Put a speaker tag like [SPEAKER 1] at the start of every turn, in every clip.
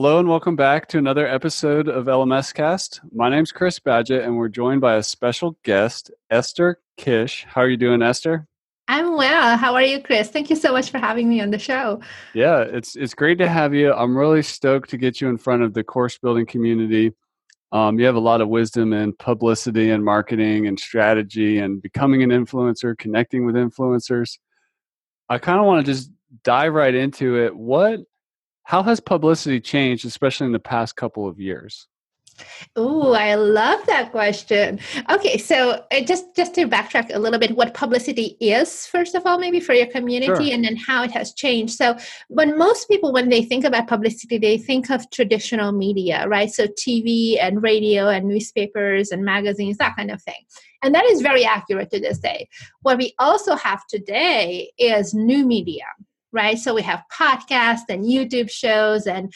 [SPEAKER 1] Hello and welcome back to another episode of LMS Cast. My name's Chris Badgett, and we're joined by a special guest, Esther Kiss. How are you doing, Esther?
[SPEAKER 2] I'm well. How are you, Chris? Thank you so much for having me on the show.
[SPEAKER 1] Yeah, it's it's great to have you. I'm really stoked to get you in front of the course building community. Um, you have a lot of wisdom in publicity and marketing and strategy and becoming an influencer, connecting with influencers. I kind of want to just dive right into it. What how has publicity changed, especially in the past couple of years?
[SPEAKER 2] Oh, I love that question. Okay, so uh, just just to backtrack a little bit, what publicity is, first of all, maybe for your community, sure. and then how it has changed. So, when most people, when they think about publicity, they think of traditional media, right? So, TV and radio and newspapers and magazines, that kind of thing. And that is very accurate to this day. What we also have today is new media, right? So we have podcasts and YouTube shows and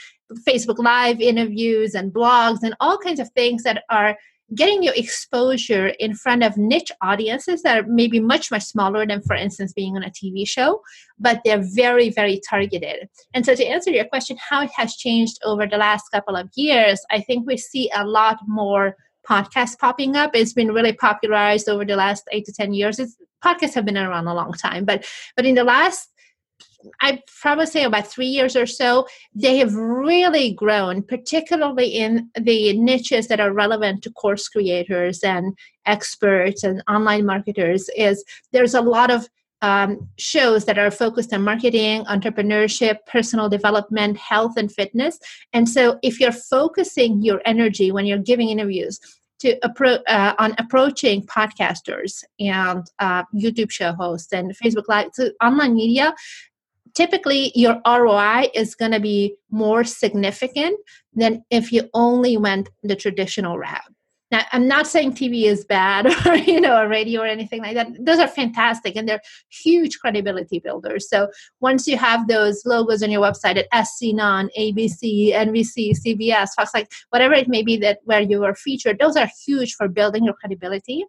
[SPEAKER 2] Facebook Live interviews and blogs and all kinds of things that are getting you exposure in front of niche audiences that are maybe much much smaller than for instance being on a tv show but they're very very targeted. And so to answer your question how it has changed over the last couple of years i think we see a lot more podcasts popping up. It's been really popularized over the last eight to ten years. It's, podcasts have been around a long time but but in the last I probably say about three years or so, they have really grown, particularly in the niches that are relevant to course creators and experts and online marketers. Is there's a lot of um, shows that are focused on marketing, entrepreneurship, personal development, health, and fitness. And so, if you're focusing your energy when you're giving interviews to appro- uh, on approaching podcasters and uh, YouTube show hosts and Facebook Live, so online media, typically your ROI is going to be more significant than if you only went the traditional route. Now, I'm not saying TV is bad or you know a radio or anything like that. Those are fantastic and they're huge credibility builders. So once you have those logos on your website at SCNON, ABC, NBC, CBS, Fox, like whatever it may be that where you are featured, those are huge for building your credibility.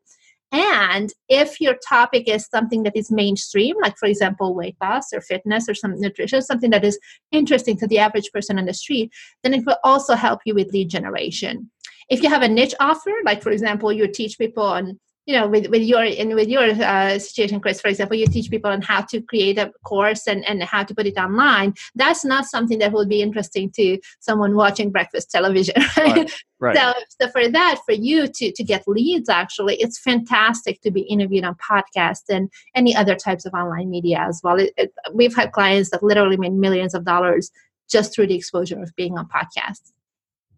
[SPEAKER 2] And if your topic is something that is mainstream, like for example, weight loss or fitness or some nutrition, something that is interesting to the average person on the street, then it will also help you with lead generation. If you have a niche offer, like for example, you teach people on you know with, with your in with your uh, situation chris for example you teach people on how to create a course and, and how to put it online that's not something that will be interesting to someone watching breakfast television right? right, right. So, so for that for you to to get leads actually it's fantastic to be interviewed on podcasts and any other types of online media as well it, it, we've had clients that literally made millions of dollars just through the exposure of being on podcasts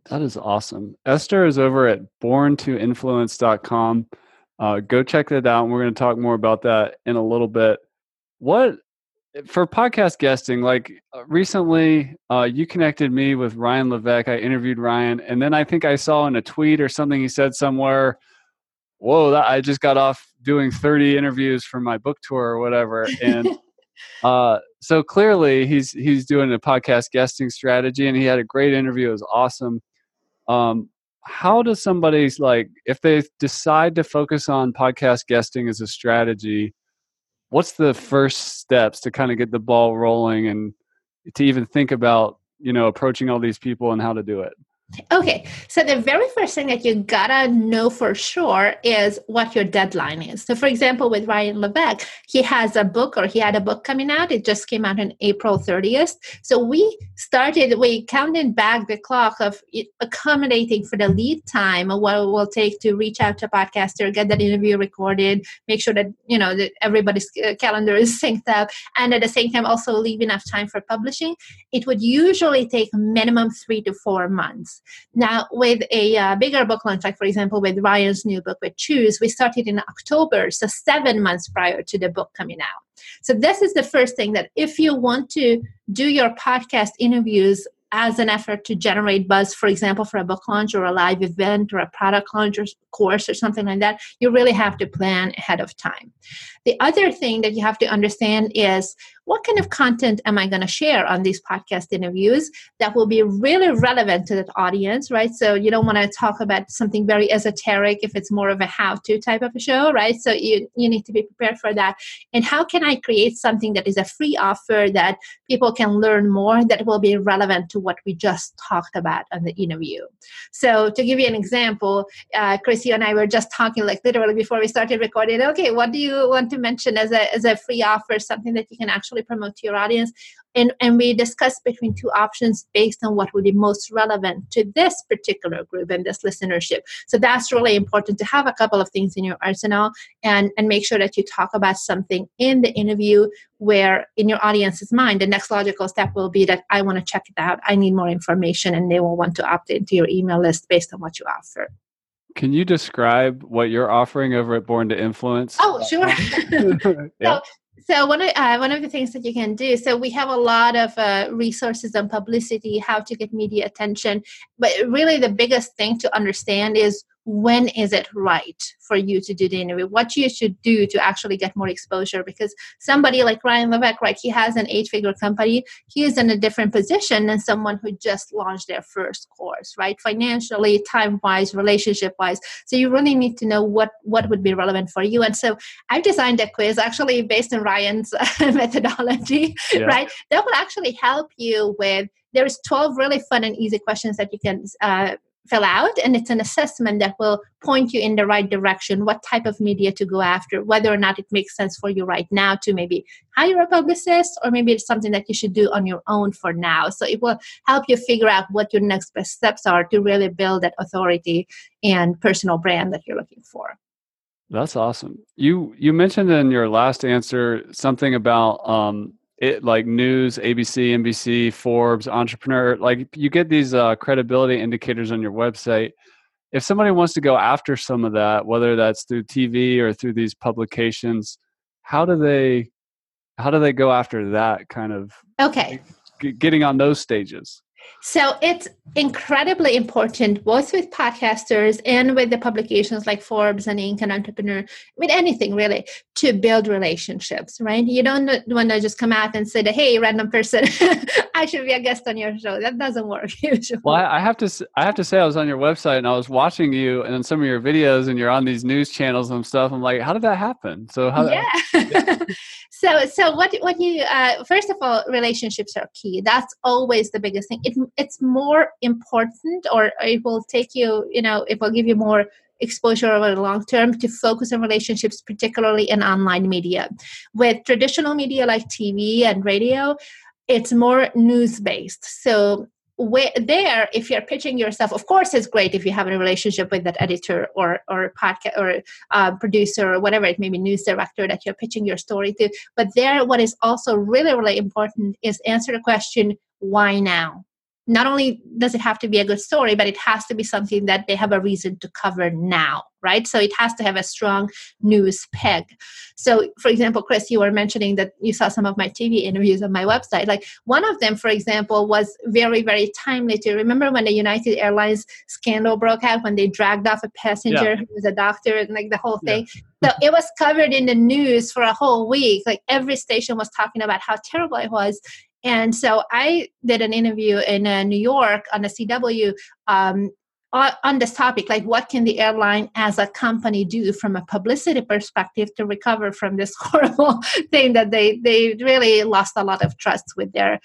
[SPEAKER 1] that is awesome esther is over at borntoinfluence.com uh, go check that out. And we're going to talk more about that in a little bit. What for podcast guesting? Like uh, recently, uh, you connected me with Ryan Levesque. I interviewed Ryan, and then I think I saw in a tweet or something he said somewhere, "Whoa, that, I just got off doing 30 interviews for my book tour or whatever." And uh, so clearly, he's he's doing a podcast guesting strategy, and he had a great interview. It was awesome. Um, how does somebody like if they decide to focus on podcast guesting as a strategy what's the first steps to kind of get the ball rolling and to even think about you know approaching all these people and how to do it
[SPEAKER 2] Okay, so the very first thing that you gotta know for sure is what your deadline is. So, for example, with Ryan Levesque, he has a book or he had a book coming out. It just came out on April 30th. So, we started, we counted back the clock of accommodating for the lead time of what it will take to reach out to a podcaster, get that interview recorded, make sure that, you know, that everybody's uh, calendar is synced up, and at the same time also leave enough time for publishing. It would usually take minimum three to four months. Now, with a uh, bigger book launch, like for example, with Ryan's new book with Choose, we started in October, so seven months prior to the book coming out. So, this is the first thing that if you want to do your podcast interviews as an effort to generate buzz, for example, for a book launch or a live event or a product launch or course or something like that, you really have to plan ahead of time. The other thing that you have to understand is what kind of content am I going to share on these podcast interviews that will be really relevant to that audience, right? So you don't want to talk about something very esoteric if it's more of a how-to type of a show, right? So you you need to be prepared for that. And how can I create something that is a free offer that people can learn more that will be relevant to what we just talked about on the interview? So to give you an example, uh, Chris, you and I were just talking like literally before we started recording. Okay, what do you want to mention as a as a free offer, something that you can actually promote to your audience? and, and we discussed between two options based on what would be most relevant to this particular group and this listenership so that's really important to have a couple of things in your arsenal and and make sure that you talk about something in the interview where in your audience's mind the next logical step will be that i want to check it out i need more information and they will want to opt into your email list based on what you offer
[SPEAKER 1] can you describe what you're offering over at Born to Influence?
[SPEAKER 2] Oh, sure. yeah. So so one of uh, one of the things that you can do. So we have a lot of uh, resources on publicity, how to get media attention. But really, the biggest thing to understand is when is it right for you to do the interview? What you should do to actually get more exposure because somebody like ryan levesque right he has an eight figure company he is in a different position than someone who just launched their first course right financially time wise relationship wise so you really need to know what what would be relevant for you. And so i've designed a quiz actually based on ryan's methodology yeah. right that will actually help you with there's 12 really fun and easy questions that you can uh, fill out and it's an assessment that will point you in the right direction what type of media to go after whether or not it makes sense for you right now to maybe hire a publicist or maybe it's something that you should do on your own for now. So it will help you figure out what your next best steps are to really build that authority and personal brand that you're looking for.
[SPEAKER 1] That's awesome. You you mentioned in your last answer something about um it like news abc nbc forbes entrepreneur like you get these uh, credibility indicators on your website. If somebody wants to go after some of that whether that's through tv or through these publications how do they how do they go after that kind of
[SPEAKER 2] okay.
[SPEAKER 1] getting on those stages
[SPEAKER 2] so it's incredibly important, both with podcasters and with the publications like Forbes and Inc. and Entrepreneur, with anything really, to build relationships, right? You don't want to just come out and say that, hey, random person, I should be a guest on your show. That doesn't work usually.
[SPEAKER 1] Well, I have to, I have to say, I was on your website and I was watching you and some of your videos, and you're on these news channels and stuff. I'm like, how did that happen? So how?
[SPEAKER 2] Yeah. yeah. so, so what? What you? Uh, first of all, relationships are key. That's always the biggest thing. It it's more important or it will take you you know it will give you more exposure over the long term to focus on relationships particularly in online media with traditional media like tv and radio it's more news based so where, there if you're pitching yourself of course it's great if you have a relationship with that editor or or podcast or uh, producer or whatever it may be news director that you're pitching your story to. But there what is also really really important is answer the question why now not only does it have to be a good story, but it has to be something that they have a reason to cover now, right? So it has to have a strong news peg. So, for example, Chris, you were mentioning that you saw some of my TV interviews on my website. Like one of them, for example, was very, very timely. To remember when the United Airlines scandal broke out when they dragged off a passenger yeah. who was a doctor and like the whole thing. Yeah. so it was covered in the news for a whole week. Like every station was talking about how terrible it was. And so I did an interview in uh, New York on the CW um, on this topic like what can the airline as a company do from a publicity perspective to recover from this horrible thing that they they really lost a lot of trust with their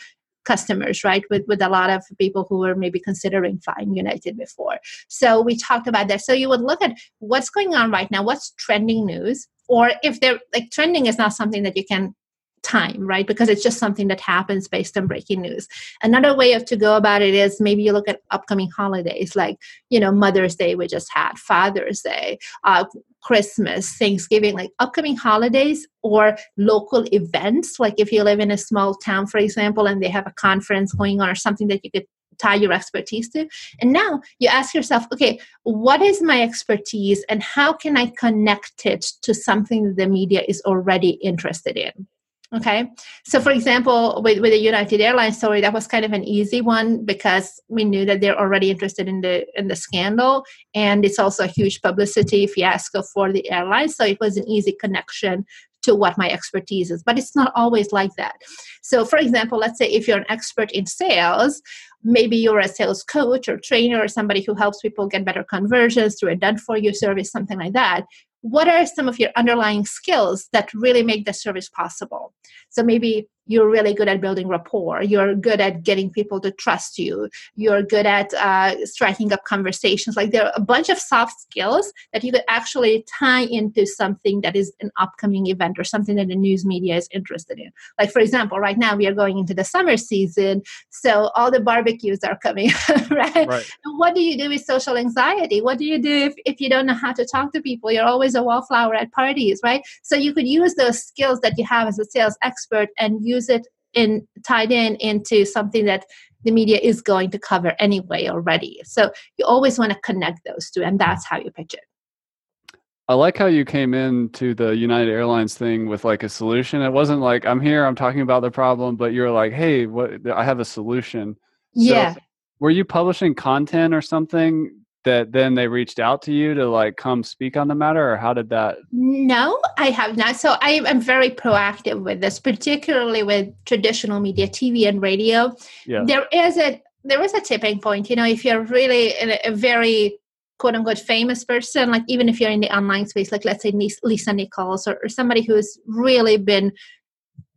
[SPEAKER 2] customers right? With with a lot of people who were maybe considering flying united before. So we talked about that. So you would look at what's going on right now what's trending news or if they're like trending is not something that you can time right because it's just something that happens based on breaking news another way of to go about it is maybe you look at upcoming holidays like you know mother's day we just had father's day uh, christmas thanksgiving like upcoming holidays or local events like if you live in a small town for example and they have a conference going on or something that you could tie your expertise to. And now you ask yourself, okay, what is my expertise and how can I connect it to something that the media is already interested in? Okay. So, for example, with, with the United Airlines story, that was kind of an easy one because we knew that they're already interested in the in the scandal, and it's also a huge publicity fiasco for the airline. So it was an easy connection to what my expertise is. But it's not always like that. So, for example, let's say if you're an expert in sales, maybe you're a sales coach or trainer or somebody who helps people get better conversions through a done for you service, something like that what are some of your underlying skills that really make the service possible? So maybe you're really good at building rapport. You're good at getting people to trust you. You're good at uh, striking up conversations. Like there are a bunch of soft skills that you could actually tie into something that is an upcoming event or something that the news media is interested in. Like for example right now we are going into the summer season so all the barbecues are coming right? right. What do you do with social anxiety? What do you do if, if you don't know how to talk to people? You're always a wallflower at parties right? So you could use those skills that you have as a sales expert and use use it in tied in into something that the media is going to cover anyway already. So you always want to connect those two, and that's how you pitch it.
[SPEAKER 1] I like how you came into the United Airlines thing with like a solution. It wasn't like I'm here, I'm talking about the problem, but you're like, hey, what I have a solution.
[SPEAKER 2] Yeah.
[SPEAKER 1] So, were you publishing content or something that then they reached out to you to like come speak on the matter or how did that
[SPEAKER 2] no i have not so i am very proactive with this particularly with traditional media tv and radio yeah. there is a there is a tipping point you know if you're really a, a very quote unquote famous person like even if you're in the online space like let's say lisa nichols or, or somebody who's really been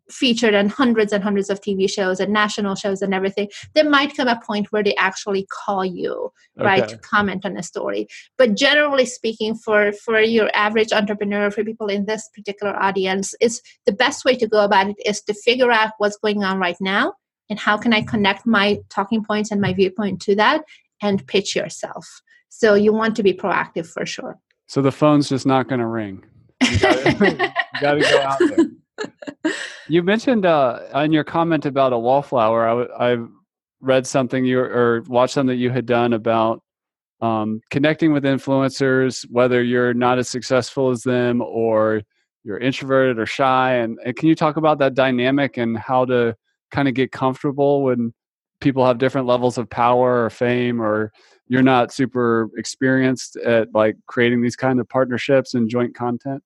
[SPEAKER 2] featured on hundreds and hundreds of TV shows and national shows and everything, there might come a point where they actually call you, okay. right, to comment on a story. But generally speaking, for for your average entrepreneur, for people in this particular audience, is the best way to go about it is to figure out what's going on right now and how can I connect my talking points and my viewpoint to that and pitch yourself. So you want to be proactive for sure.
[SPEAKER 1] So the phone's just not going to ring. You got to go out there you mentioned uh, your comment about a wallflower. I, I read something you or watched something that you had done about um, connecting with influencers, whether you're not as successful as them or you're introverted or shy. And, and can you talk about that dynamic and how to kind of get comfortable when people have different levels of power or fame or you're not super experienced at like creating these kind of partnerships and joint content?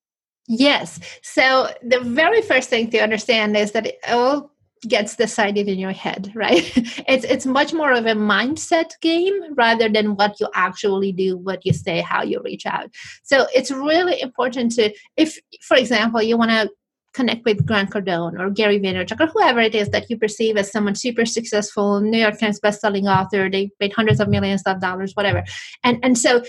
[SPEAKER 2] Yes. So the very first thing to understand is that it all gets decided in your head, right? it's it's much more of a mindset game rather than what you actually do, what you say, how you reach out. So it's really important to if for example you want to connect with Grant Cardone or Gary Vaynerchuk or whoever it is that you perceive as someone super successful, New York Times bestselling author, they made hundreds of millions of dollars, whatever. And and so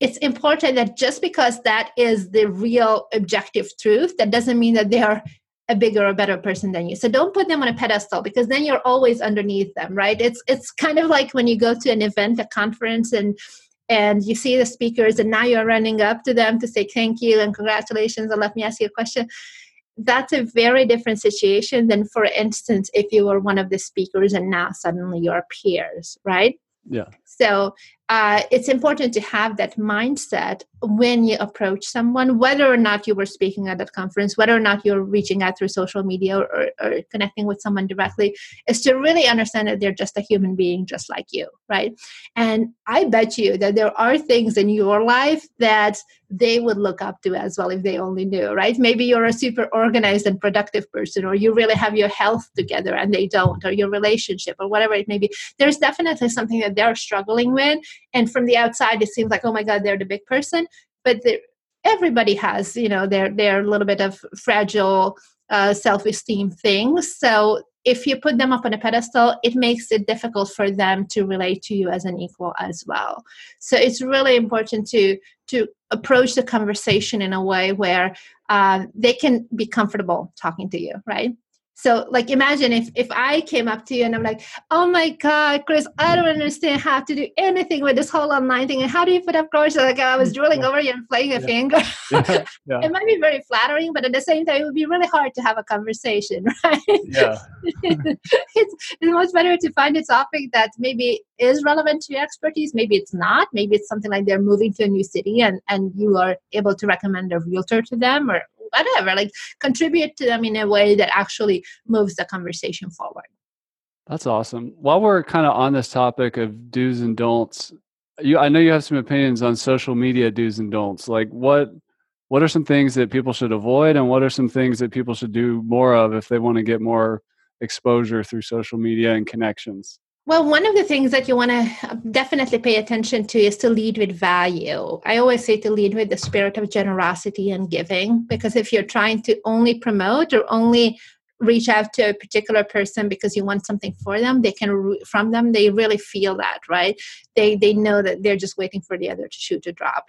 [SPEAKER 2] it's important that just because that is the real objective truth, that doesn't mean that they are a bigger or better person than you. So don't put them on a pedestal because then you're always underneath them, right? It's it's kind of like when you go to an event, a conference, and and you see the speakers, and now you're running up to them to say thank you and congratulations, and let me ask you a question. That's a very different situation than, for instance, if you were one of the speakers and now suddenly you're peers, right?
[SPEAKER 1] Yeah.
[SPEAKER 2] So uh, it's important to have that mindset when you approach someone, whether or not you were speaking at that conference, whether or not you're reaching out through social media or, or, or, connecting with someone directly, is to really understand that they're just a human being just like you, right? And I bet you that there are things in your life that they would look up to as well if they only knew, right? Maybe you're a super organized and productive person, or you really have your health together and they don't, or your relationship, or whatever it may be. There's definitely something that they're struggling with and from the outside it seems like oh my god they're the big person. But everybody has you know their their little bit of fragile uh, self-esteem things. So if you put them up on a pedestal it makes it difficult for them to relate to you as an equal as well. So it's really important to to approach the conversation in a way where uh, they can be comfortable talking to you right so like imagine if if I came up to you and I'm like, oh my God, Chris, I don't understand how to do anything with this whole online thing. And how do you put up courses? Like I was drooling over you and playing a yeah. finger. Yeah. Yeah. it might be very flattering, but at the same time, it would be really hard to have a conversation, right?
[SPEAKER 1] Yeah.
[SPEAKER 2] it's, it's much better to find a topic that maybe is relevant to your expertise. Maybe it's not. Maybe it's something like they're moving to a new city and, and you are able to recommend a realtor to them or whatever like contribute to them in a way that actually moves the conversation forward.
[SPEAKER 1] That's awesome. While we're kind of on this topic of do's and don'ts you i know you have some opinions on social media do's and don'ts. Like what what are some things that people should avoid and what are some things that people should do more of if they want to get more exposure through social media and connections
[SPEAKER 2] well, one of the things that you want to uh, definitely pay attention to is to lead with value. I always say to lead with the spirit of generosity and giving, because if you're trying to only promote or only reach out to a particular person because you want something for them they can from them they really feel that right? They they know that they're just waiting for the other shoe to drop.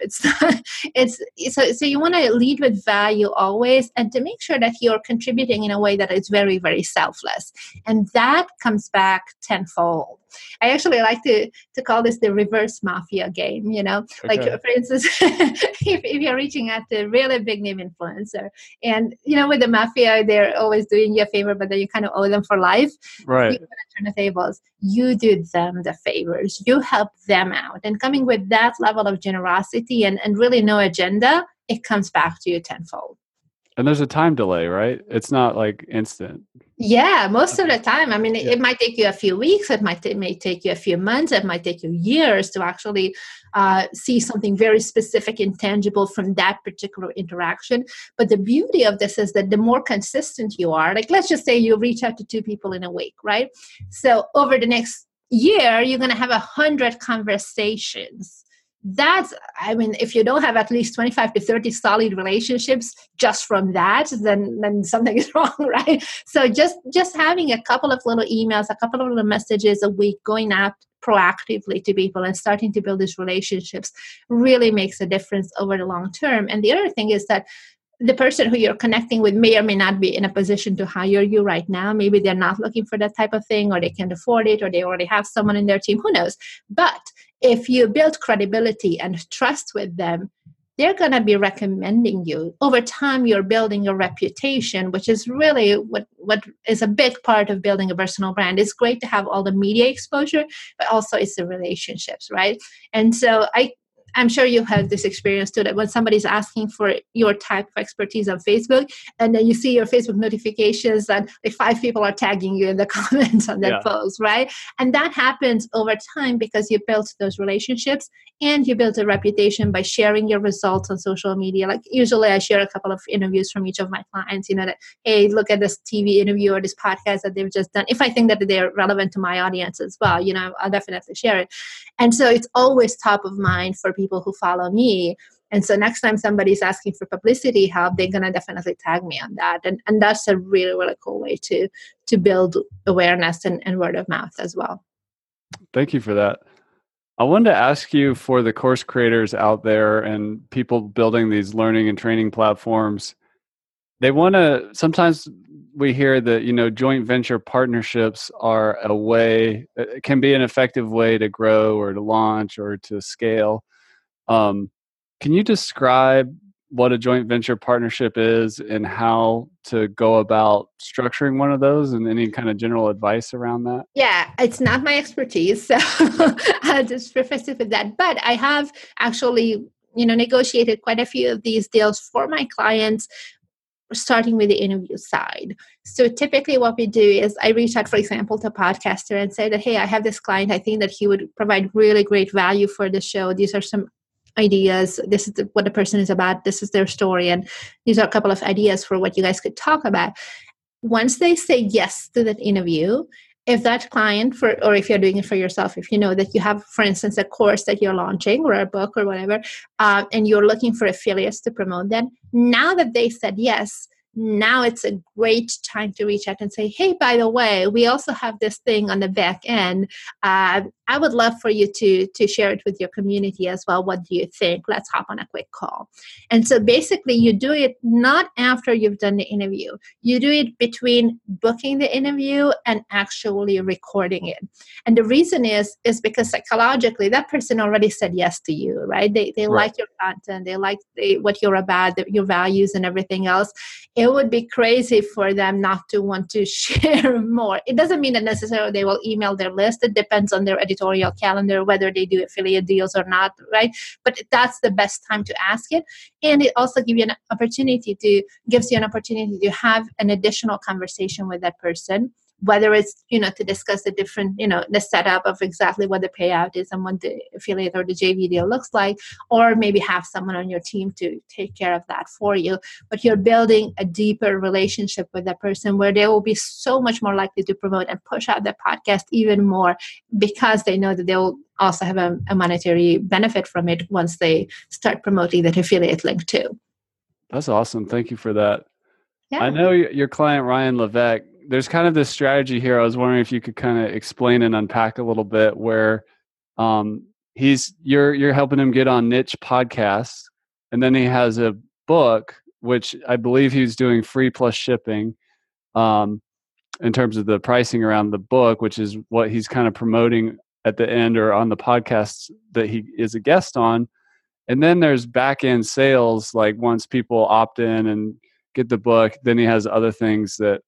[SPEAKER 2] It's it's so so you want to lead with value always and to make sure that you're contributing in a way that is very very selfless. And that comes back tenfold I actually like to to call this the reverse mafia game. You know, okay. like for instance, if, if you're reaching out to a really big name influencer, and you know, with the mafia, they're always doing you a favor, but then you kind of owe them for life.
[SPEAKER 1] Right. You
[SPEAKER 2] turn the tables. You do them the favors. You help them out, and coming with that level of generosity and and really no agenda, it comes back to you tenfold.
[SPEAKER 1] And there's a time delay, right? It's not like instant.
[SPEAKER 2] Yeah, most of the time. I mean, yeah. it, might take you a few weeks. It might it may take you a few months. It might take you years to actually uh, see something very specific and tangible from that particular interaction. But the beauty of this is that the more consistent you are, like let's just say you reach out to two people in a week, right? So over the next year, you're going to have a hundred conversations that's i mean if you don't have at least 25 to 30 solid relationships just from that then then something is wrong right so just just having a couple of little emails a couple of little messages a week going out proactively to people and starting to build these relationships really makes a difference over the long term and the other thing is that the person who you're connecting with may or may not be in a position to hire you right now. Maybe they're not looking for that type of thing, or they can't afford it, or they already have someone in their team. Who knows? But if you build credibility and trust with them, they're going to be recommending you. Over time, you're building a reputation, which is really what, what is a big part of building a personal brand. It's great to have all the media exposure, but also it's the relationships, right? And so I I'm sure you have this experience too that when somebody's asking for your type of expertise on Facebook, and then you see your Facebook notifications and like five people are tagging you in the comments on that yeah. post, right? And that happens over time because you built those relationships and you built a reputation by sharing your results on social media. Like usually I share a couple of interviews from each of my clients, you know, that, hey, look at this TV interview or this podcast that they've just done. If I think that they're relevant to my audience as well, you know, I'll definitely share it. And so it's always top of mind for people who follow me. And so next time somebody's asking for publicity help, they're gonna definitely tag me on that. And and that's a really, really cool way to to build awareness and, and word of mouth as well.
[SPEAKER 1] Thank you for that. I wanted to ask you for the course creators out there and people building these learning and training platforms. They want to sometimes we hear that you know joint venture partnerships are a way it can be an effective way to grow or to launch or to scale. Um, can you describe what a joint venture partnership is and how to go about structuring one of those and any kind of general advice around that?
[SPEAKER 2] Yeah, it's not my expertise. So I'll just preface it with that. But I have actually, you know, negotiated quite a few of these deals for my clients starting with the interview side. So typically what we do is I reach out, for example, to a podcaster and say that, hey, I have this client. I think that he would provide really great value for the show. These are some ideas this is the, what the person is about this is their story and these are a couple of ideas for what you guys could talk about. Once they say yes to that interview if that client for or if you're doing it for yourself if you know that you have for instance a course that you're launching or a book or whatever uh, and you're looking for affiliates to promote them now that they said yes now it's a great time to reach out and say hey by the way we also have this thing on the back end uh, I would love for you to to share it with your community as well. What do you think? Let's hop on a quick call. And so basically, you do it not after you've done the interview. You do it between booking the interview and actually recording it. And the reason is is because psychologically, that person already said yes to you, right? They they right. like your content, they like the, what you're about, the, your values, and everything else. It would be crazy for them not to want to share more. It doesn't mean that necessarily they will email their list. It depends on their editorial calendar whether they do affiliate deals or not right? But that's the best time to ask it. And it also gives you an opportunity to gives you an opportunity to have an additional conversation with that person whether it's you know to discuss the different you know the setup of exactly what the payout is and what the affiliate or the jv deal looks like or maybe have someone on your team to take care of that for you. But you're building a deeper relationship with that person where they will be so much more likely to promote and push out the podcast even more because they know that they'll also have a, a monetary benefit from it once they start promoting that affiliate link too.
[SPEAKER 1] That's awesome. Thank you for that. Yeah. I know your client Ryan Levesque there's kind of this strategy here. I was wondering if you could kind of explain and unpack a little bit where um, he's you're you're helping him get on niche podcasts, and then he has a book which I believe he's doing free plus shipping. Um, in terms of the pricing around the book, which is what he's kind of promoting at the end or on the podcasts that he is a guest on. And then there's back end sales, like once people opt in and get the book, then he has other things that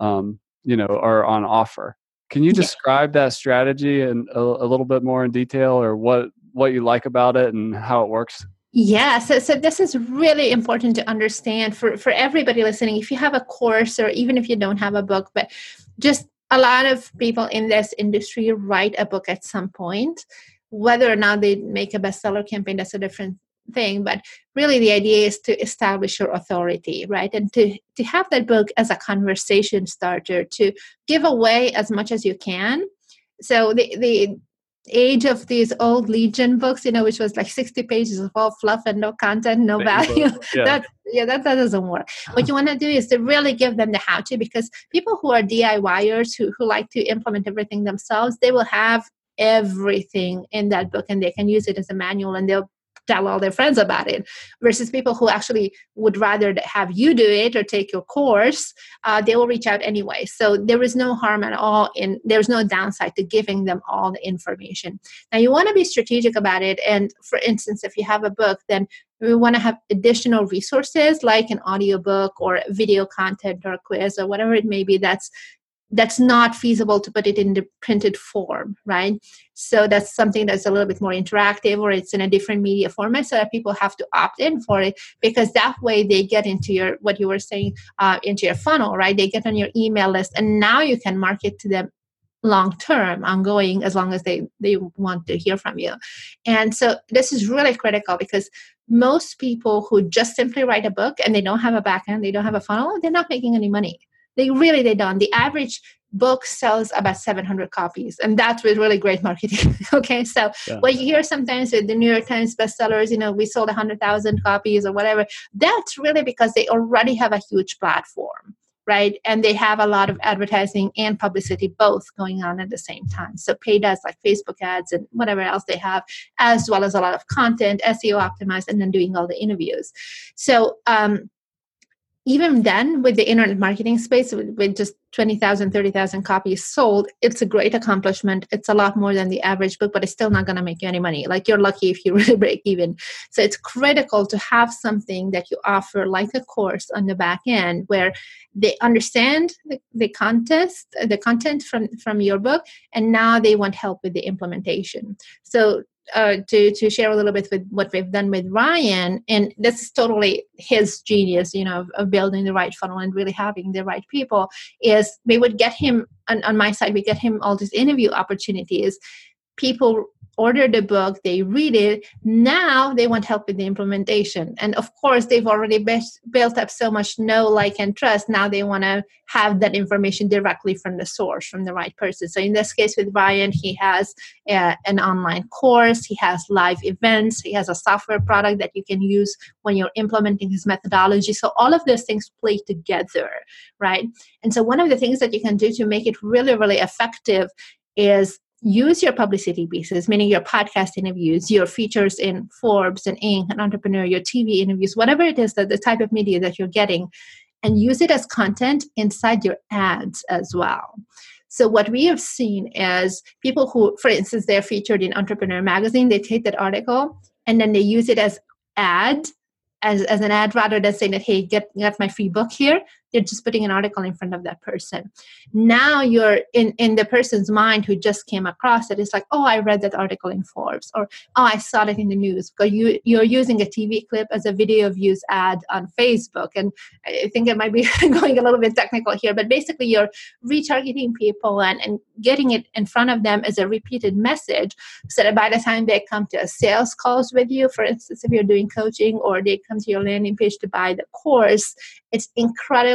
[SPEAKER 1] um, you know are on offer. Can you describe yeah. that strategy and a, a, little bit more in detail or what what you like about it and how it works?
[SPEAKER 2] Yeah so, so this is really important to understand for for everybody listening. If you have a course or even if you don't have a book but just a lot of people in this industry write a book at some point whether or not they make a bestseller campaign that's a different thing but really the idea is to establish your authority right? And to to have that book as a conversation starter to give away as much as you can. So the the age of these old lead gen books you know which was like 60 pages of all fluff and no content no value yeah. that yeah that, that doesn't work. What you want to do is to really give them the how to because people who are diyers who, who like to implement everything themselves they will have everything in that book and they can use it as a manual and they'll tell all their friends about it versus people who actually would rather have you do it or take your course uh, they will reach out anyway. So there is no harm at all in there's no downside to giving them all the information. Now you want to be strategic about it and for instance if you have a book then we want to have additional resources like an audiobook or video content or quiz or whatever it may be that's that's not feasible to put it in the printed form, right? So that's something that's a little bit more interactive or it's in a different media format so that people have to opt in for it because that way they get into your, what you were saying, uh, into your funnel, right? They get on your email list and now you can market to them long term ongoing as long as they they want to hear from you and so this is really critical because most people who just simply write a book and they don't have a backend they don't have a funnel they're not making any money they really they don't. The average book sells about 700 copies and that's with really great marketing okay so yeah. what you hear sometimes with the new york times bestsellers you know we sold 100000 copies or whatever that's really because they already have a huge platform right and they have a lot of advertising and publicity both going on at the same time so paid ads like facebook ads and whatever else they have as well as a lot of content seo optimized and then doing all the interviews so um, even then with the internet marketing space with, with just 20,000 30,000 copies sold it's a great accomplishment. It's a lot more than the average book but it's still not going to make you any money. Like you're lucky if you really break even. So it's critical to have something that you offer like a course on the back end where they understand the, the contest the content from from your book and now they want help with the implementation. So uh, to to share a little bit with what we've done with Ryan, and this is totally his genius, you know, of, of, building the right funnel and really having the right people. Is we would get him on, on my side, we get him all these interview opportunities. People order the book, they read it. Now they want help with the implementation. And of course, they've already be- built up so much know, like, and trust. Now they want to have that information directly from the source, from the right person. So in this case with Ryan, he has a, an online course, he has live events, he has a software product that you can use when you're implementing his methodology. So all of those things play together, right? And so one of the things that you can do to make it really, really effective is use your publicity pieces, meaning your podcast interviews, your features in Forbes and Inc. and Entrepreneur, your TV interviews, whatever it is that the type of media that you're getting, and use it as content inside your ads as well. So what we have seen is people who, for instance, they're featured in Entrepreneur magazine, they take that article and then they use it as ad, as, as an ad rather than saying that, hey, get, get my free book here. They're just putting an article in front of that person. Now you're in in the person's mind who just came across it. It's like oh i read that article in forbes or oh i saw it in the news because you you're using a tv clip as a video views ad on facebook. And i think it might be going a little bit technical here but basically you're retargeting people and, and getting it in front of them as a repeated message so that by the time they come to a sales calls with you for instance if you're doing coaching or they come to your landing page to buy the course it's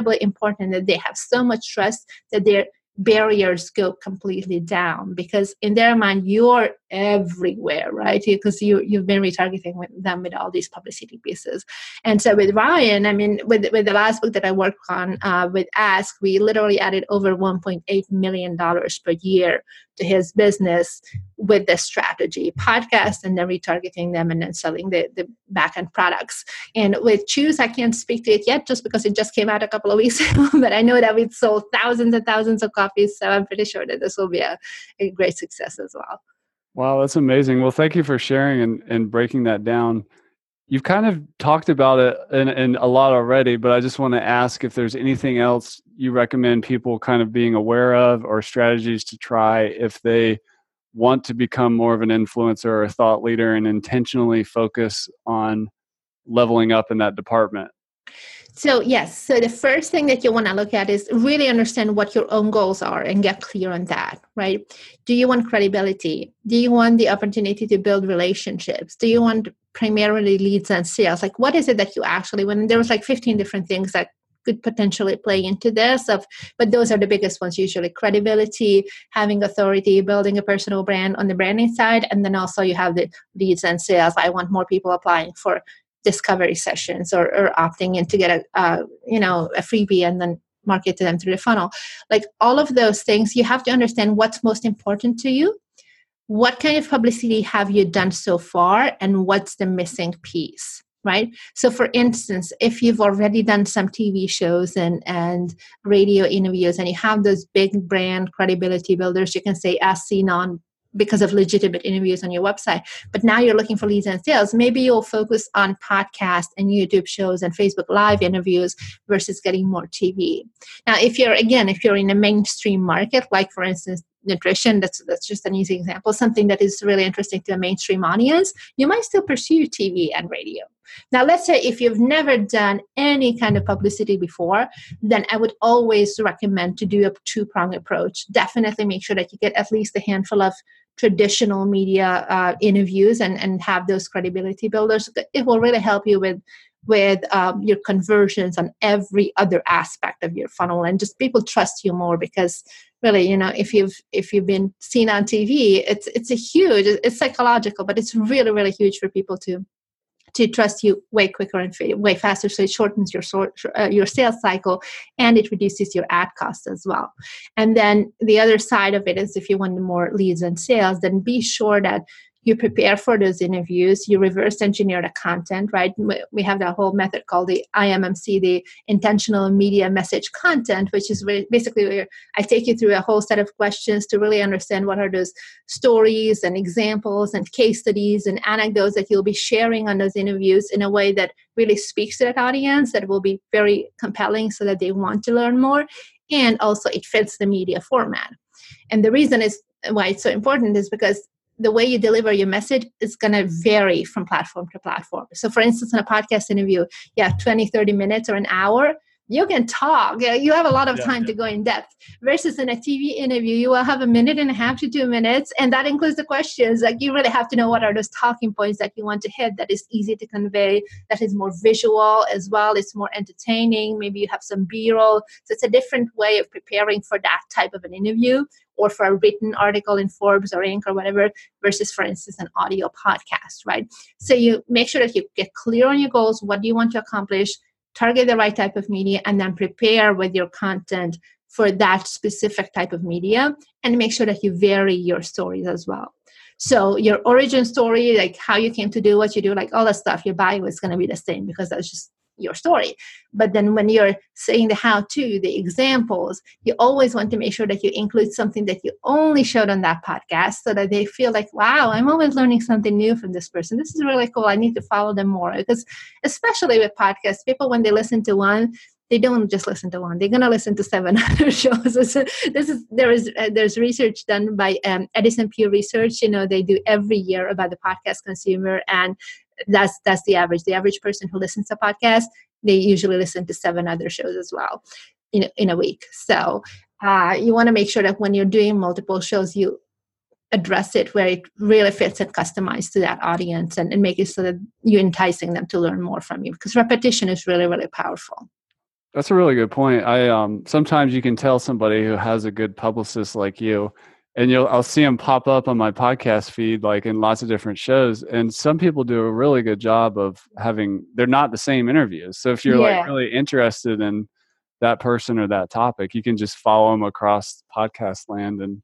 [SPEAKER 2] incredibly important that they have so much trust that they're barriers go completely down because in their mind you're everywhere right because you you've been retargeting with them with all these publicity pieces and so with ryan i mean with with the last book that i worked on uh, with ask we literally added over 1.8 million dollars per year to his business with the strategy podcast and then retargeting them and then selling the, the back end products. And with Choose, I can't speak to it yet just because it just came out a couple of weeks ago, but I know that we've sold thousands and thousands of copies. So I'm pretty sure that this will be a, a great success as well.
[SPEAKER 1] Wow, that's amazing. Well, thank you for sharing and, and breaking that down. You've kind of talked about it in, in a lot already, but I just want to ask if there's anything else you recommend people kind of being aware of or strategies to try if they want to become more of an influencer or a thought leader and intentionally focus on leveling up in that department?
[SPEAKER 2] So, yes. So, the first thing that you want to look at is really understand what your own goals are and get clear on that, right? Do you want credibility? Do you want the opportunity to build relationships? Do you want primarily leads and sales? Like, what is it that you actually, when there was like 15 different things that could potentially play into this of but those are the biggest ones usually credibility having authority building a personal brand on the branding side and then also you have the leads and sales i want more people applying for discovery sessions or, or opting in to get a uh, you know a freebie and then market to them through the funnel. Like all of those things you have to understand what's most important to you. What kind of publicity have you done so far and what's the missing piece right? So for instance if you've already done some tv shows and and radio interviews and you have those big brand credibility builders you can say as seen on because of legitimate interviews on your website. But now you're looking for leads and sales. Maybe you'll focus on podcast and youtube shows and facebook live interviews versus getting more tv now if you're again if you're in a mainstream market like for instance nutrition that's that's just an easy example something that is really interesting to a mainstream audience you might still pursue tv and radio. Now let's say if you've never done any kind of publicity before then i would always recommend to do a two-prong approach. Definitely make sure that you get at least a handful of traditional media uh, interviews and and have those credibility builders it will really help you with with um, your conversions on every other aspect of your funnel. And just people trust you more because really you know if you've if you've been seen on tv it's it's a huge it's psychological but it's really really huge for people to to trust you way quicker and way faster so it shortens your sort uh, your sales cycle and it reduces your ad cost as well. And then the other side of it is if you want more leads and sales then be sure that you prepare for those interviews you reverse engineer the content right? We have that whole method called the immc the intentional media message content which is basically where i take you through a whole set of questions to really understand what are those stories and examples and case studies and anecdotes that you'll be sharing on those interviews in a way that really speaks to that audience that will be very compelling so that they want to learn more. And also it fits the media format. And the reason is why it's so important is because the way you deliver your message is going to vary from platform to platform. So, for instance, in a podcast interview, yeah, 20, 30 minutes or an hour, you can talk. You have a lot of time yeah. to go in depth. Versus in a TV interview, you will have a minute and a half to two minutes, and that includes the questions. Like you really have to know what are those talking points that you want to hit that is easy to convey, that is more visual as well. It's more entertaining. Maybe you have some B-roll. So it's a different way of preparing for that type of an interview or for a written article in Forbes or Inc. or whatever, versus, for instance, an audio podcast, right? So you make sure that you get clear on your goals. What do you want to accomplish? Target the right type of media and then prepare with your content for that specific type of media and make sure that you vary your stories as well. So your origin story, like how you came to do what you do, like all the stuff your bio is going to be the same because that's just your story. But then when you're saying the how to, the examples, you always want to make sure that you include something that you only showed on that podcast so that they feel like, wow, I'm always learning something new from this person. This is really cool. I need to follow them more. Because especially with podcasts, people, when they listen to one, they don't just listen to one they're going to listen to seven other shows so this is there is uh, there's research done by um, edison pew research you know they do every year about the podcast consumer and that's that's the average. The average person who listens to podcasts they usually listen to seven other shows as well in, in a week. So uh, you want to make sure that when you're doing multiple shows you address it where it really fits and customized to that audience and, and make it so that you're enticing them to learn more from you because repetition is really really powerful.
[SPEAKER 1] That's a really good point. I um sometimes you can tell somebody who has a good publicist like you and you'll i'll see them pop up on my podcast feed like in lots of different shows and some people do a really good job of having they're not the same interviews. So if you're yeah. like really interested in that person or that topic you can just follow them across podcast land and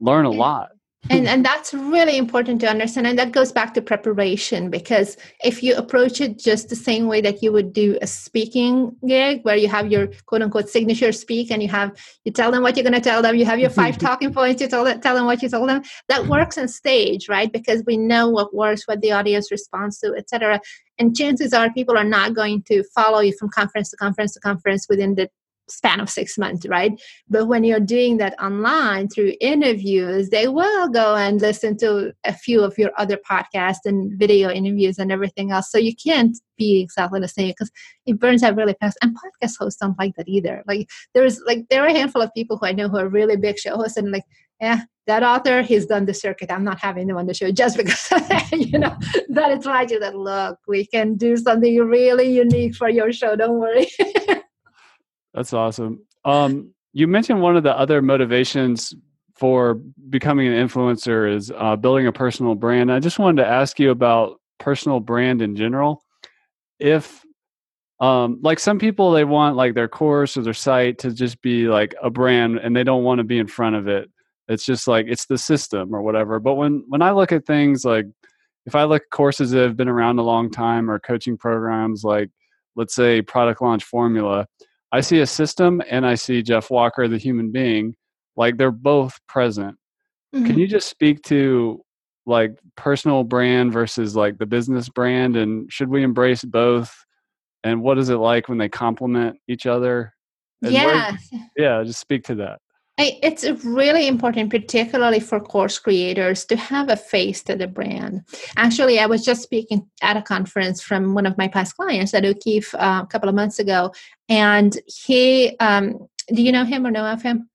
[SPEAKER 1] learn a lot
[SPEAKER 2] and and that's really important to understand and that goes back to preparation because if you approach it just the same way that you would do a speaking gig where you have your quote unquote signature speak and you have you tell them what you're going to tell them you have your five talking points you tell them, tell them what you told them that works on stage right? Because we know what works what the audience responds to etc and chances are people are not going to follow you from conference to conference to conference within the span of six months, right? But when you're doing that online through interviews, they will go and listen to a few of your other podcasts and video interviews and everything else. So you can't be exactly the same because it burns out really fast. And podcast hosts don't like that either. Like there's like there are a handful of people who I know who are really big show hosts and like, yeah, that author, he's done the circuit. I'm not having him on the show just because you know that it's like you that look, we can do something really unique for your show. Don't worry.
[SPEAKER 1] That's awesome. Um, you mentioned one of the other motivations for becoming an influencer is uh, building a personal brand. I just wanted to ask you about personal brand in general. If um, like some people they want like their course or their site to just be like a brand and they don't want to be in front of it it's just like it's the system or whatever but when when i look at things like if i look at courses that have been around a long time or coaching programs like let's say product launch formula I see a system and I see Jeff Walker, the human being, like they're both present. Mm-hmm. Can you just speak to like personal brand versus like the business brand and should we embrace both? And what is it like when they complement each other? And
[SPEAKER 2] yeah.
[SPEAKER 1] Where, yeah, just speak to that.
[SPEAKER 2] It's really important, particularly for course creators, to have a face to the brand. Actually, I was just speaking at a conference from one of my past clients, Ed O'Keefe, uh, a couple of months ago, and he, um, do you know him or know of him?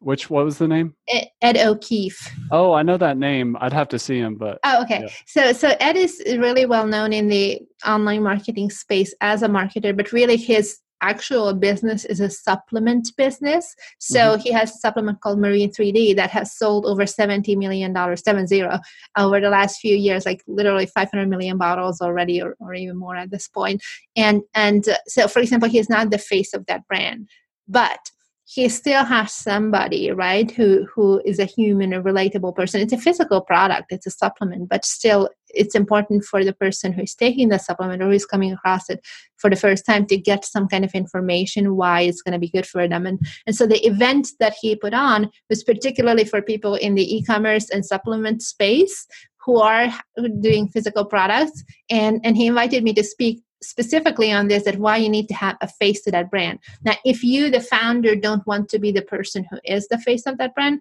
[SPEAKER 1] Which what was the name?
[SPEAKER 2] Ed O'Keefe.
[SPEAKER 1] Oh, I know that name. I'd have to see him, but
[SPEAKER 2] oh, okay. Yeah. So, so Ed is really well known in the online marketing space as a marketer, but really his actual business is a supplement business. So mm-hmm. he has a supplement called Marine 3D that has sold over $70 million, seven zero, over the last few years, like literally 500 million bottles already or, or even more at this point. And, and uh, so, for example, he's not the face of that brand, but he still has somebody right who who is a human a relatable person. It's a physical product it's a supplement but still it's important for the person who's taking the supplement or who's coming across it for the first time to get some kind of information why it's going to be good for them. And and so the event that he put on was particularly for people in the e-commerce and supplement space who are doing physical products. And and he invited me to speak specifically on this that why you need to have a face to that brand. Now if you the founder don't want to be the person who is the face of that brand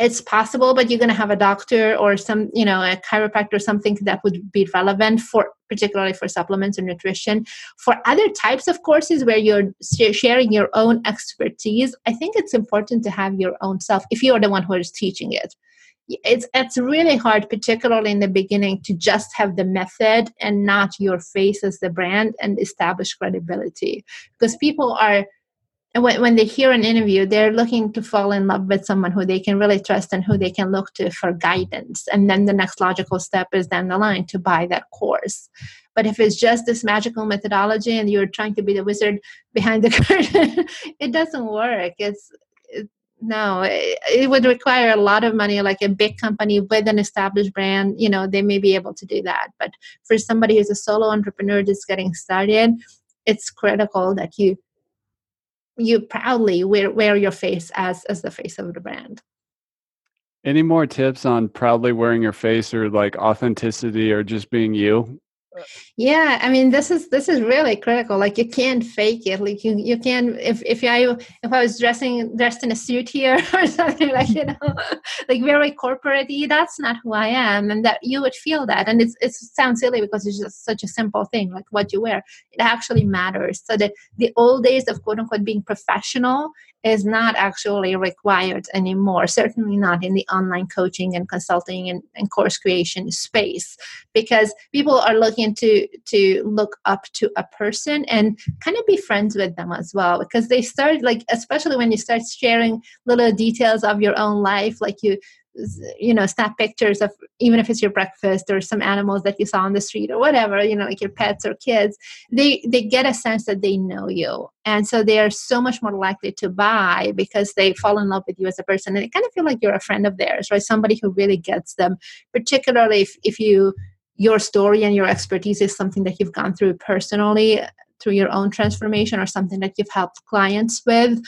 [SPEAKER 2] it's possible but you're going to have a doctor or some you know a chiropractor or something that would be relevant for particularly for supplements and nutrition. For other types of courses where you're sharing your own expertise i think it's important to have your own self if you're the one who is teaching it it's it's really hard particularly in the beginning to just have the method and not your face as the brand and establish credibility. Because people are when, when they hear an interview they're looking to fall in love with someone who they can really trust and who they can look to for guidance. And then the next logical step is down the line to buy that course. But if it's just this magical methodology and you're trying to be the wizard behind the curtain it doesn't work. It's no it, it, would require a lot of money like a big company with an established brand you know they may be able to do that. But for somebody who's a solo entrepreneur just getting started it's critical that you you proudly wear, wear your face as as the face of the brand.
[SPEAKER 1] Any more tips on proudly wearing your face or like authenticity or just being you Uh,
[SPEAKER 2] yeah i mean this is this is really critical like you can't fake it like you you can if if i if i was dressing dressed in a suit here or something like you know like very corporate that's not who i am and that you would feel that and it's it sounds silly because it's just such a simple thing like what you wear. It actually matters. So the the old days of quote unquote being professional is not actually required anymore, certainly not in the online coaching and consulting and, and, course creation space, because people are looking to to look up to a person and kind of be friends with them as well. Because they start like, especially when you start sharing little details of your own life, like you you know snap pictures of even if it's your breakfast or some animals that you saw on the street or whatever you know like your pets or kids they they get a sense that they know you and so they are so much more likely to buy because they fall in love with you as a person and they kind of feel like you're a friend of theirs right somebody who really gets them particularly if, if you your story and your expertise is something that you've gone through personally through your own transformation or something that you've helped clients with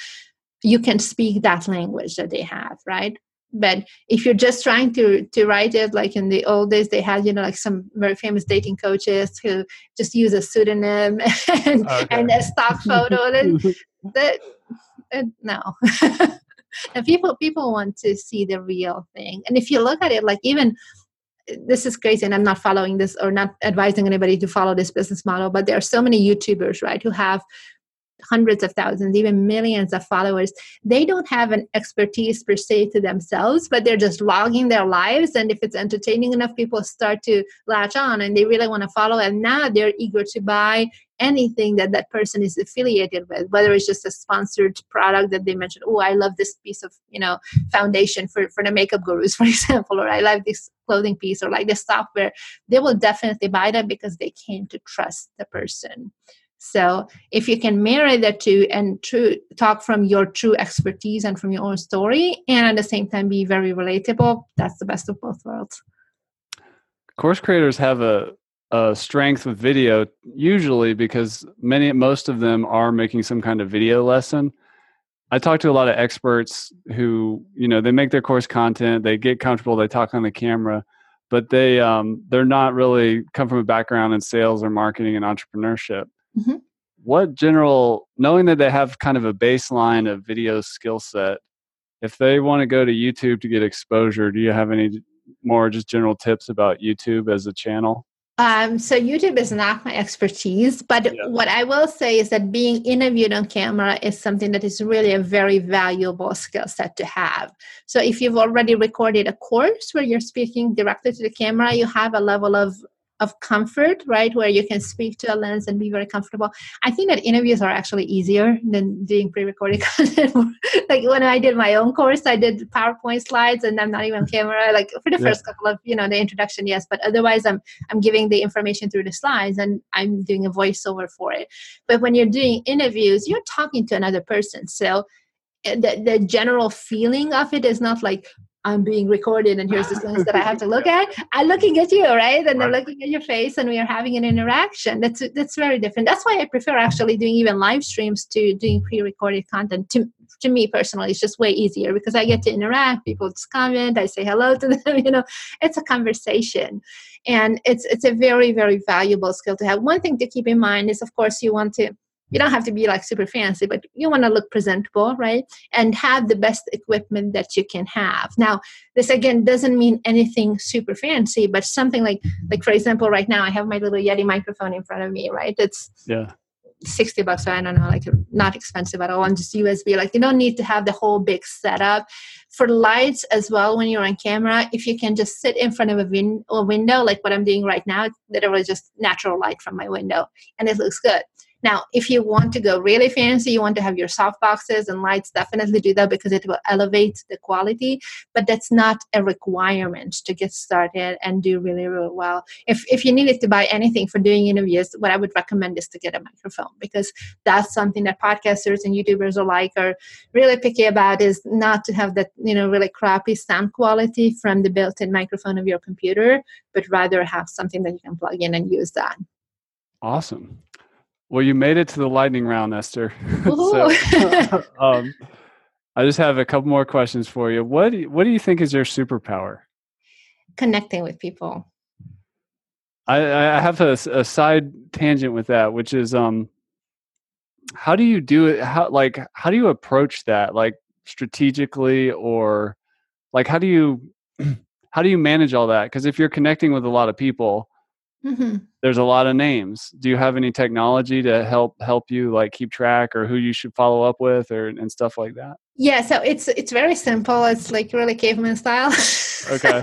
[SPEAKER 2] you can speak that language that they have right? But if you're just trying to to write it like in the old days they had you know like some very famous dating coaches who just use a pseudonym and, okay. and a stock photo that, that uh, no. And people people want to see the real thing. And if you look at it like even this is crazy and i'm not following this or not advising anybody to follow this business model but there are so many youtubers right who have hundreds of thousands, even millions of followers, they don't have an expertise per se to themselves, but they're just logging their lives. And if it's entertaining enough, people start to latch on and they really want to follow. And now they're eager to buy anything that that person is affiliated with whether it's just a sponsored product that they mentioned oh i love this piece of you know foundation for, for the makeup gurus for example or i love this clothing piece or like this software they will definitely buy that because they came to trust the person so if you can marry the two and true, talk from your true expertise and from your own story, and at the same time be very relatable, that's the best of both worlds.
[SPEAKER 1] Course creators have a, a strength with video usually because many most of them are making some kind of video lesson. I talk to a lot of experts who, you know, they make their course content, they get comfortable, they talk on the camera, but they um, they're not really come from a background in sales or marketing and entrepreneurship. Mm-hmm. What general, knowing that they have kind of a baseline of video skill set, if they want to go to YouTube to get exposure, do you have any more just general tips about YouTube as a channel?
[SPEAKER 2] Um, so YouTube is not my expertise, but yeah. what I will say is that being interviewed on camera is something that is really a very valuable skill set to have. So if you've already recorded a course where you're speaking directly to the camera, you have a level of of comfort, right? Where you can speak to a lens and be very comfortable. I think that interviews are actually easier than doing pre-recorded content. like when I did my own course, I did PowerPoint slides and I'm not even on camera. Like for the yeah. first couple of, you know, the introduction, yes, but otherwise I'm I'm giving the information through the slides and I'm doing a voiceover for it. But when you're doing interviews, you're talking to another person. So eh, the, the general feeling of it is not like I'm being recorded and here's this lens that I have to look at. I'm looking at you, right? And right. I'm looking at your face and we are having an interaction. That's that's very different. That's why I prefer actually doing even live streams to doing pre-recorded content. To to me personally, it's just way easier because I get to interact. People just comment, I say hello to them, you know. It's a conversation. And it's it's a very, very valuable skill to have. One thing to keep in mind is of course you want to you don't have to be like super fancy but you want to look presentable right? And have the best equipment that you can have. Now this again doesn't mean anything super fancy but something like like for example right now i have my little yeti microphone in front of me right? It's
[SPEAKER 1] yeah.
[SPEAKER 2] 60 bucks i don't know like not expensive at all and just usb like you don't need to have the whole big setup. For lights as well when you're on camera if you can just sit in front of a, win- a window like what i'm doing right now literally just natural light from my window and it looks good now, if you want to go really fancy, you want to have your soft boxes and lights, definitely do that because it will elevate the quality. But that's not a requirement to get started and do really, really well. If if you needed to buy anything for doing interviews, what I would recommend is to get a microphone because that's something that podcasters and YouTubers alike are really picky about is not to have that, you know, really crappy sound quality from the built-in microphone of your computer, but rather have something that you can plug in and use that.
[SPEAKER 1] Awesome. Well, you made it to the lightning round, Esther. so, um, I just have a couple more questions for you. What do you, What do you think is your superpower?
[SPEAKER 2] Connecting with people.
[SPEAKER 1] I, I have a, a side tangent with that, which is um, how do you do it? How like how do you approach that? Like strategically or like how do you how do you manage all that because if you're connecting with a lot of people mm-hmm. there's a lot of names. Do you have any technology to help help you like keep track or who you should follow up with or and stuff like that?
[SPEAKER 2] Yeah so it's it's very simple. It's like really caveman style.
[SPEAKER 1] Okay.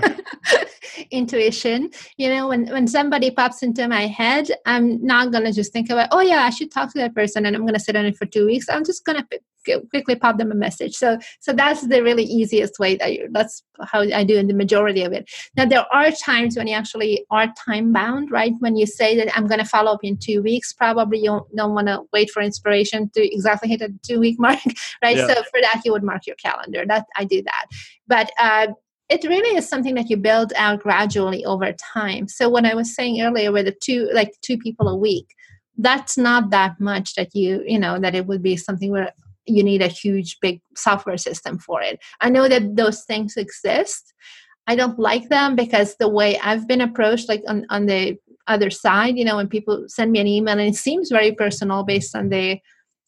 [SPEAKER 2] Intuition. You know when when somebody pops into my head i'm not gonna just think about oh yeah i should talk to that person and i'm gonna sit on it for two weeks. I'm just gonna quickly pop them a message. So so that's the really easiest way that you, that's how i do in the majority of it. Now there are times when you actually are time bound right? When you say that i'm going to follow up in two weeks probably you don't want to wait for inspiration to exactly hit a two week mark right? Yeah. so for that you would mark your calendar. That i do that. But uh, it really is something that you build out gradually over time. So when i was saying earlier with the two like two people a week that's not that much that you you know that it would be something where you need a huge big software system for it. I know that those things exist. I don't like them because the way i've been approached like on, on the other side you know when people send me an email and it seems very personal based on the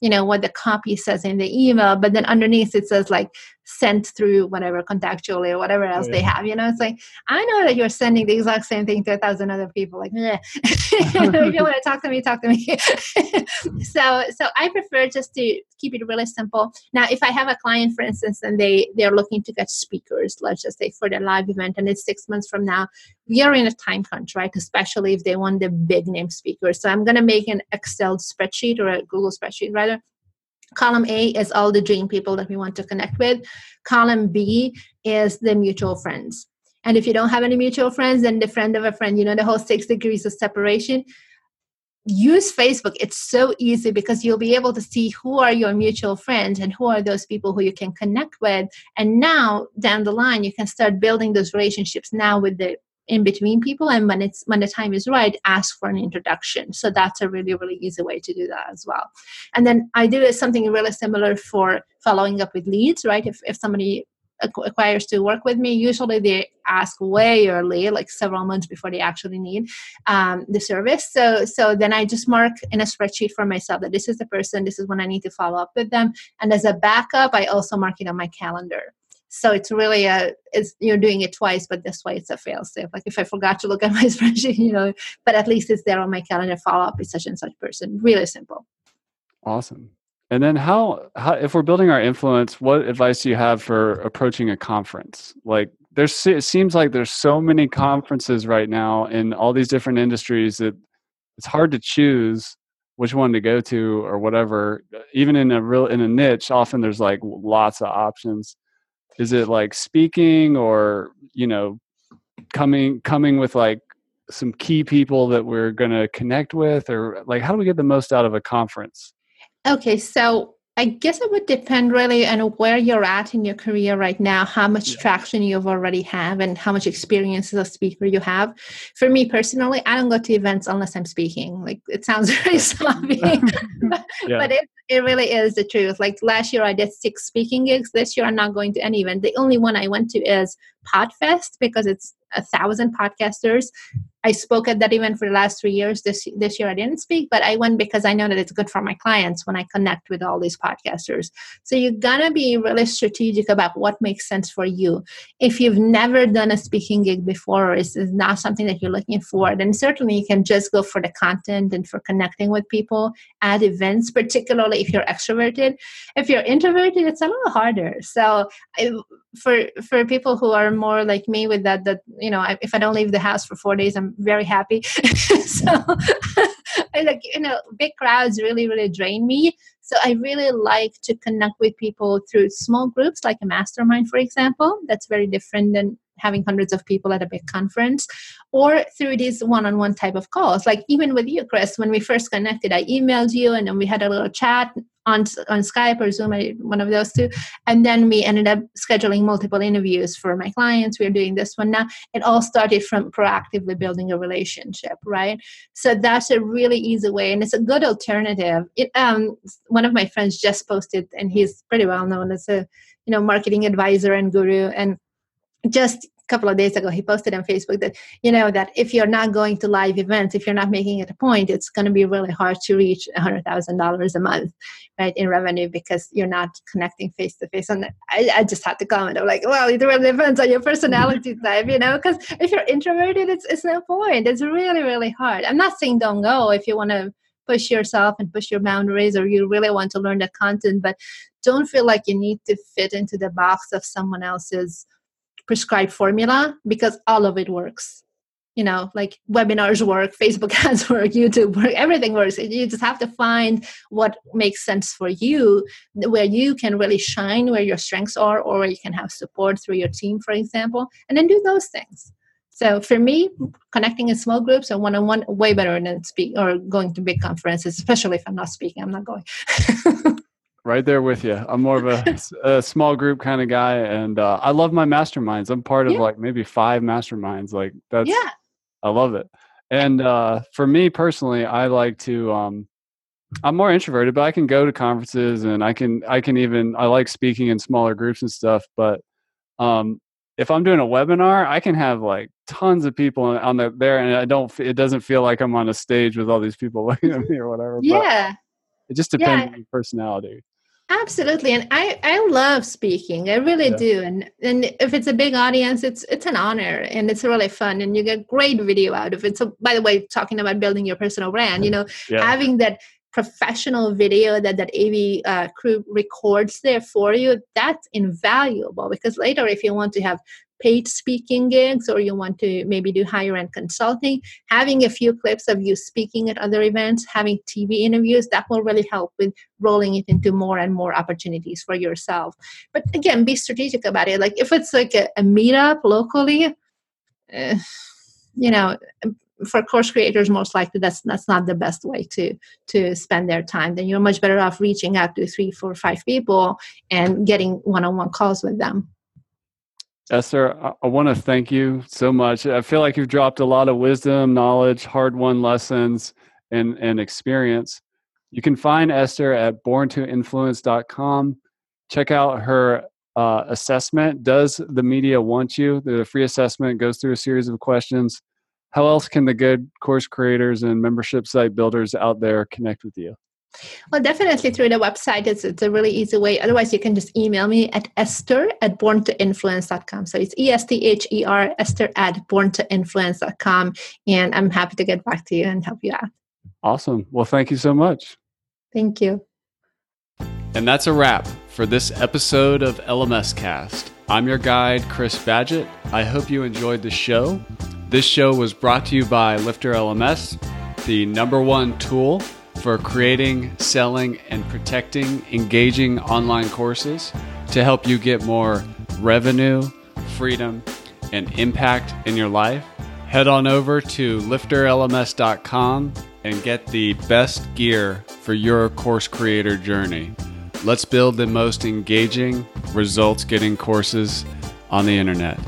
[SPEAKER 2] you know what the copy says in the email but then underneath it says like sent through whatever contactually or whatever else oh, yeah. they have you know? It's like i know that you're sending the exact same thing to a thousand other people like yeah if you want to talk to me talk to me. So so i prefer just to keep it really simple. Now if i have a client for instance and they they're looking to get speakers let's just say for their live event and it's six months from now we are in a time crunch right especially if they want the big name speakers. So i'm going to make an excel spreadsheet or a google spreadsheet rather Column A is all the dream people that we want to connect with. Column B is the mutual friends. And if you don't have any mutual friends, then the friend of a friend, you know, the whole six degrees of separation. Use Facebook. It's so easy because you'll be able to see who are your mutual friends and who are those people who you can connect with. And now down the line, you can start building those relationships now with the in between people and when it's when the time is right ask for an introduction. So that's a really really easy way to do that as well. And then i do something really similar for following up with leads right? If, if somebody acquires to work with me usually they ask way early like several months before they actually need um, the service. So so then i just mark in a spreadsheet for myself that this is the person this is when i need to follow up with them. And as a backup i also mark it on my calendar so it's really a it's you're doing it twice, but this way it's a fail safe. Like if I forgot to look at my spreadsheet, you know, but at least it's there on my calendar. Follow up with such and such person. Really simple.
[SPEAKER 1] Awesome. And then how, how if we're building our influence, what advice do you have for approaching a conference? Like there's it seems like there's so many conferences right now in all these different industries that it's hard to choose which one to go to or whatever. Even in a real in a niche, often there's like lots of options is it like speaking or you know coming coming with like some key people that we're going to connect with or like how do we get the most out of a conference?
[SPEAKER 2] Okay so I guess it would depend really on where you're at in your career right now, how much yeah. traction you've already have, and how much experience as a speaker you have. For me personally, I don't go to events unless I'm speaking. Like it sounds very sloppy, yeah. but it, it really is the truth. Like last year, I did six speaking gigs. This year, I'm not going to any event. The only one I went to is Podfest because it's a thousand podcasters I spoke at that event for the last three years. This this year I didn't speak, but I went because I know that it's good for my clients when I connect with all these podcasters. So you gotta be really strategic about what makes sense for you. If you've never done a speaking gig before, or is not something that you're looking for, then certainly you can just go for the content and for connecting with people at events, particularly if you're extroverted. If you're introverted, it's a little harder. So I, for for people who are more like me with that, that you know, if I don't leave the house for four days, I'm very happy. so I like you know big crowds really really drain me. So I really like to connect with people through small groups, like a mastermind, for example. That's very different than having hundreds of people at a big conference or through these one-on-one type of calls. Like even with you chris when we first connected i emailed you and then we had a little chat on on skype or zoom one of those two and then we ended up scheduling multiple interviews for my clients. We're doing this one now. It all started from proactively building a relationship right? So that's a really easy way and it's a good alternative. It um one of my friends just posted and he's pretty well known as a you know marketing advisor and guru and just couple of days ago he posted on facebook that you know that if you're not going to live events if you're not making it a point it's going to be really hard to reach $100000 a month right in revenue because you're not connecting face to face. And I, I, just had to comment. I'm like well it really depends on your personality mm-hmm. type you know because if you're introverted it's, it's no point. It's really really hard. I'm not saying don't go if you want to push yourself and push your boundaries or you really want to learn the content but don't feel like you need to fit into the box of someone else's prescribed formula because all of it works. You know like webinars work facebook ads work youtube work everything works. You just have to find what makes sense for you where you can really shine where your strengths are or where you can have support through your team for example and then do those things. So for me connecting in small groups or one-on-one way better than speak or going to big conferences especially if i'm not speaking i'm not going
[SPEAKER 1] right there with you. I'm more of a, a small group kind of guy, and uh, I love my masterminds. I'm part of yeah. like maybe five masterminds. Like that's yeah, I love it. And uh, for me personally, I like to. Um, I'm more introverted, but I can go to conferences and I can I can even I like speaking in smaller groups and stuff. But um, if I'm doing a webinar, I can have like tons of people on the there, and I don't. It doesn't feel like I'm on a stage with all these people looking at me or whatever.
[SPEAKER 2] Yeah.
[SPEAKER 1] But it just depends yeah. on your personality.
[SPEAKER 2] Absolutely, and I I love speaking. I really yeah. do, and and if it's a big audience, it's it's an honor and it's really fun, and you get great video out of it. So, by the way, talking about building your personal brand, you know, yeah. having that professional video that that AV uh, crew records there for you, that's invaluable because later, if you want to have paid speaking gigs or you want to maybe do higher end consulting, having a few clips of you speaking at other events, having TV interviews, that will really help with rolling it into more and more opportunities for yourself. But again, be strategic about it. Like if it's like a, a meetup locally, uh, you know, for course creators most likely that's that's not the best way to to spend their time then you're much better off reaching out to three four five people and getting one-on-one calls with them
[SPEAKER 1] Esther, I, I want to thank you so much. I feel like you've dropped a lot of wisdom, knowledge, hard won lessons, and, and experience. You can find Esther at borntoinfluence.com. Check out her uh, assessment. Does the media want you? The free assessment goes through a series of questions. How else can the good course creators and membership site builders out there connect with you?
[SPEAKER 2] Well, definitely through the website. It's, it's a really easy way. Otherwise, you can just email me at esther at borntoinfluence.com. So it's E-S-T-H-E-R, esther at borntoinfluence.com. And I'm happy to get back to you and help you out.
[SPEAKER 1] Awesome. Well, thank you so much.
[SPEAKER 2] Thank you.
[SPEAKER 1] And that's a wrap for this episode of LMS Cast. I'm your guide, Chris Badgett. I hope you enjoyed the show. This show was brought to you by Lifter LMS, the number one tool for creating, selling, and protecting engaging online courses to help you get more revenue, freedom, and impact in your life. Head on over to lifterlms.com and get the best gear for your course creator journey. Let's build the most engaging, results getting courses on the internet.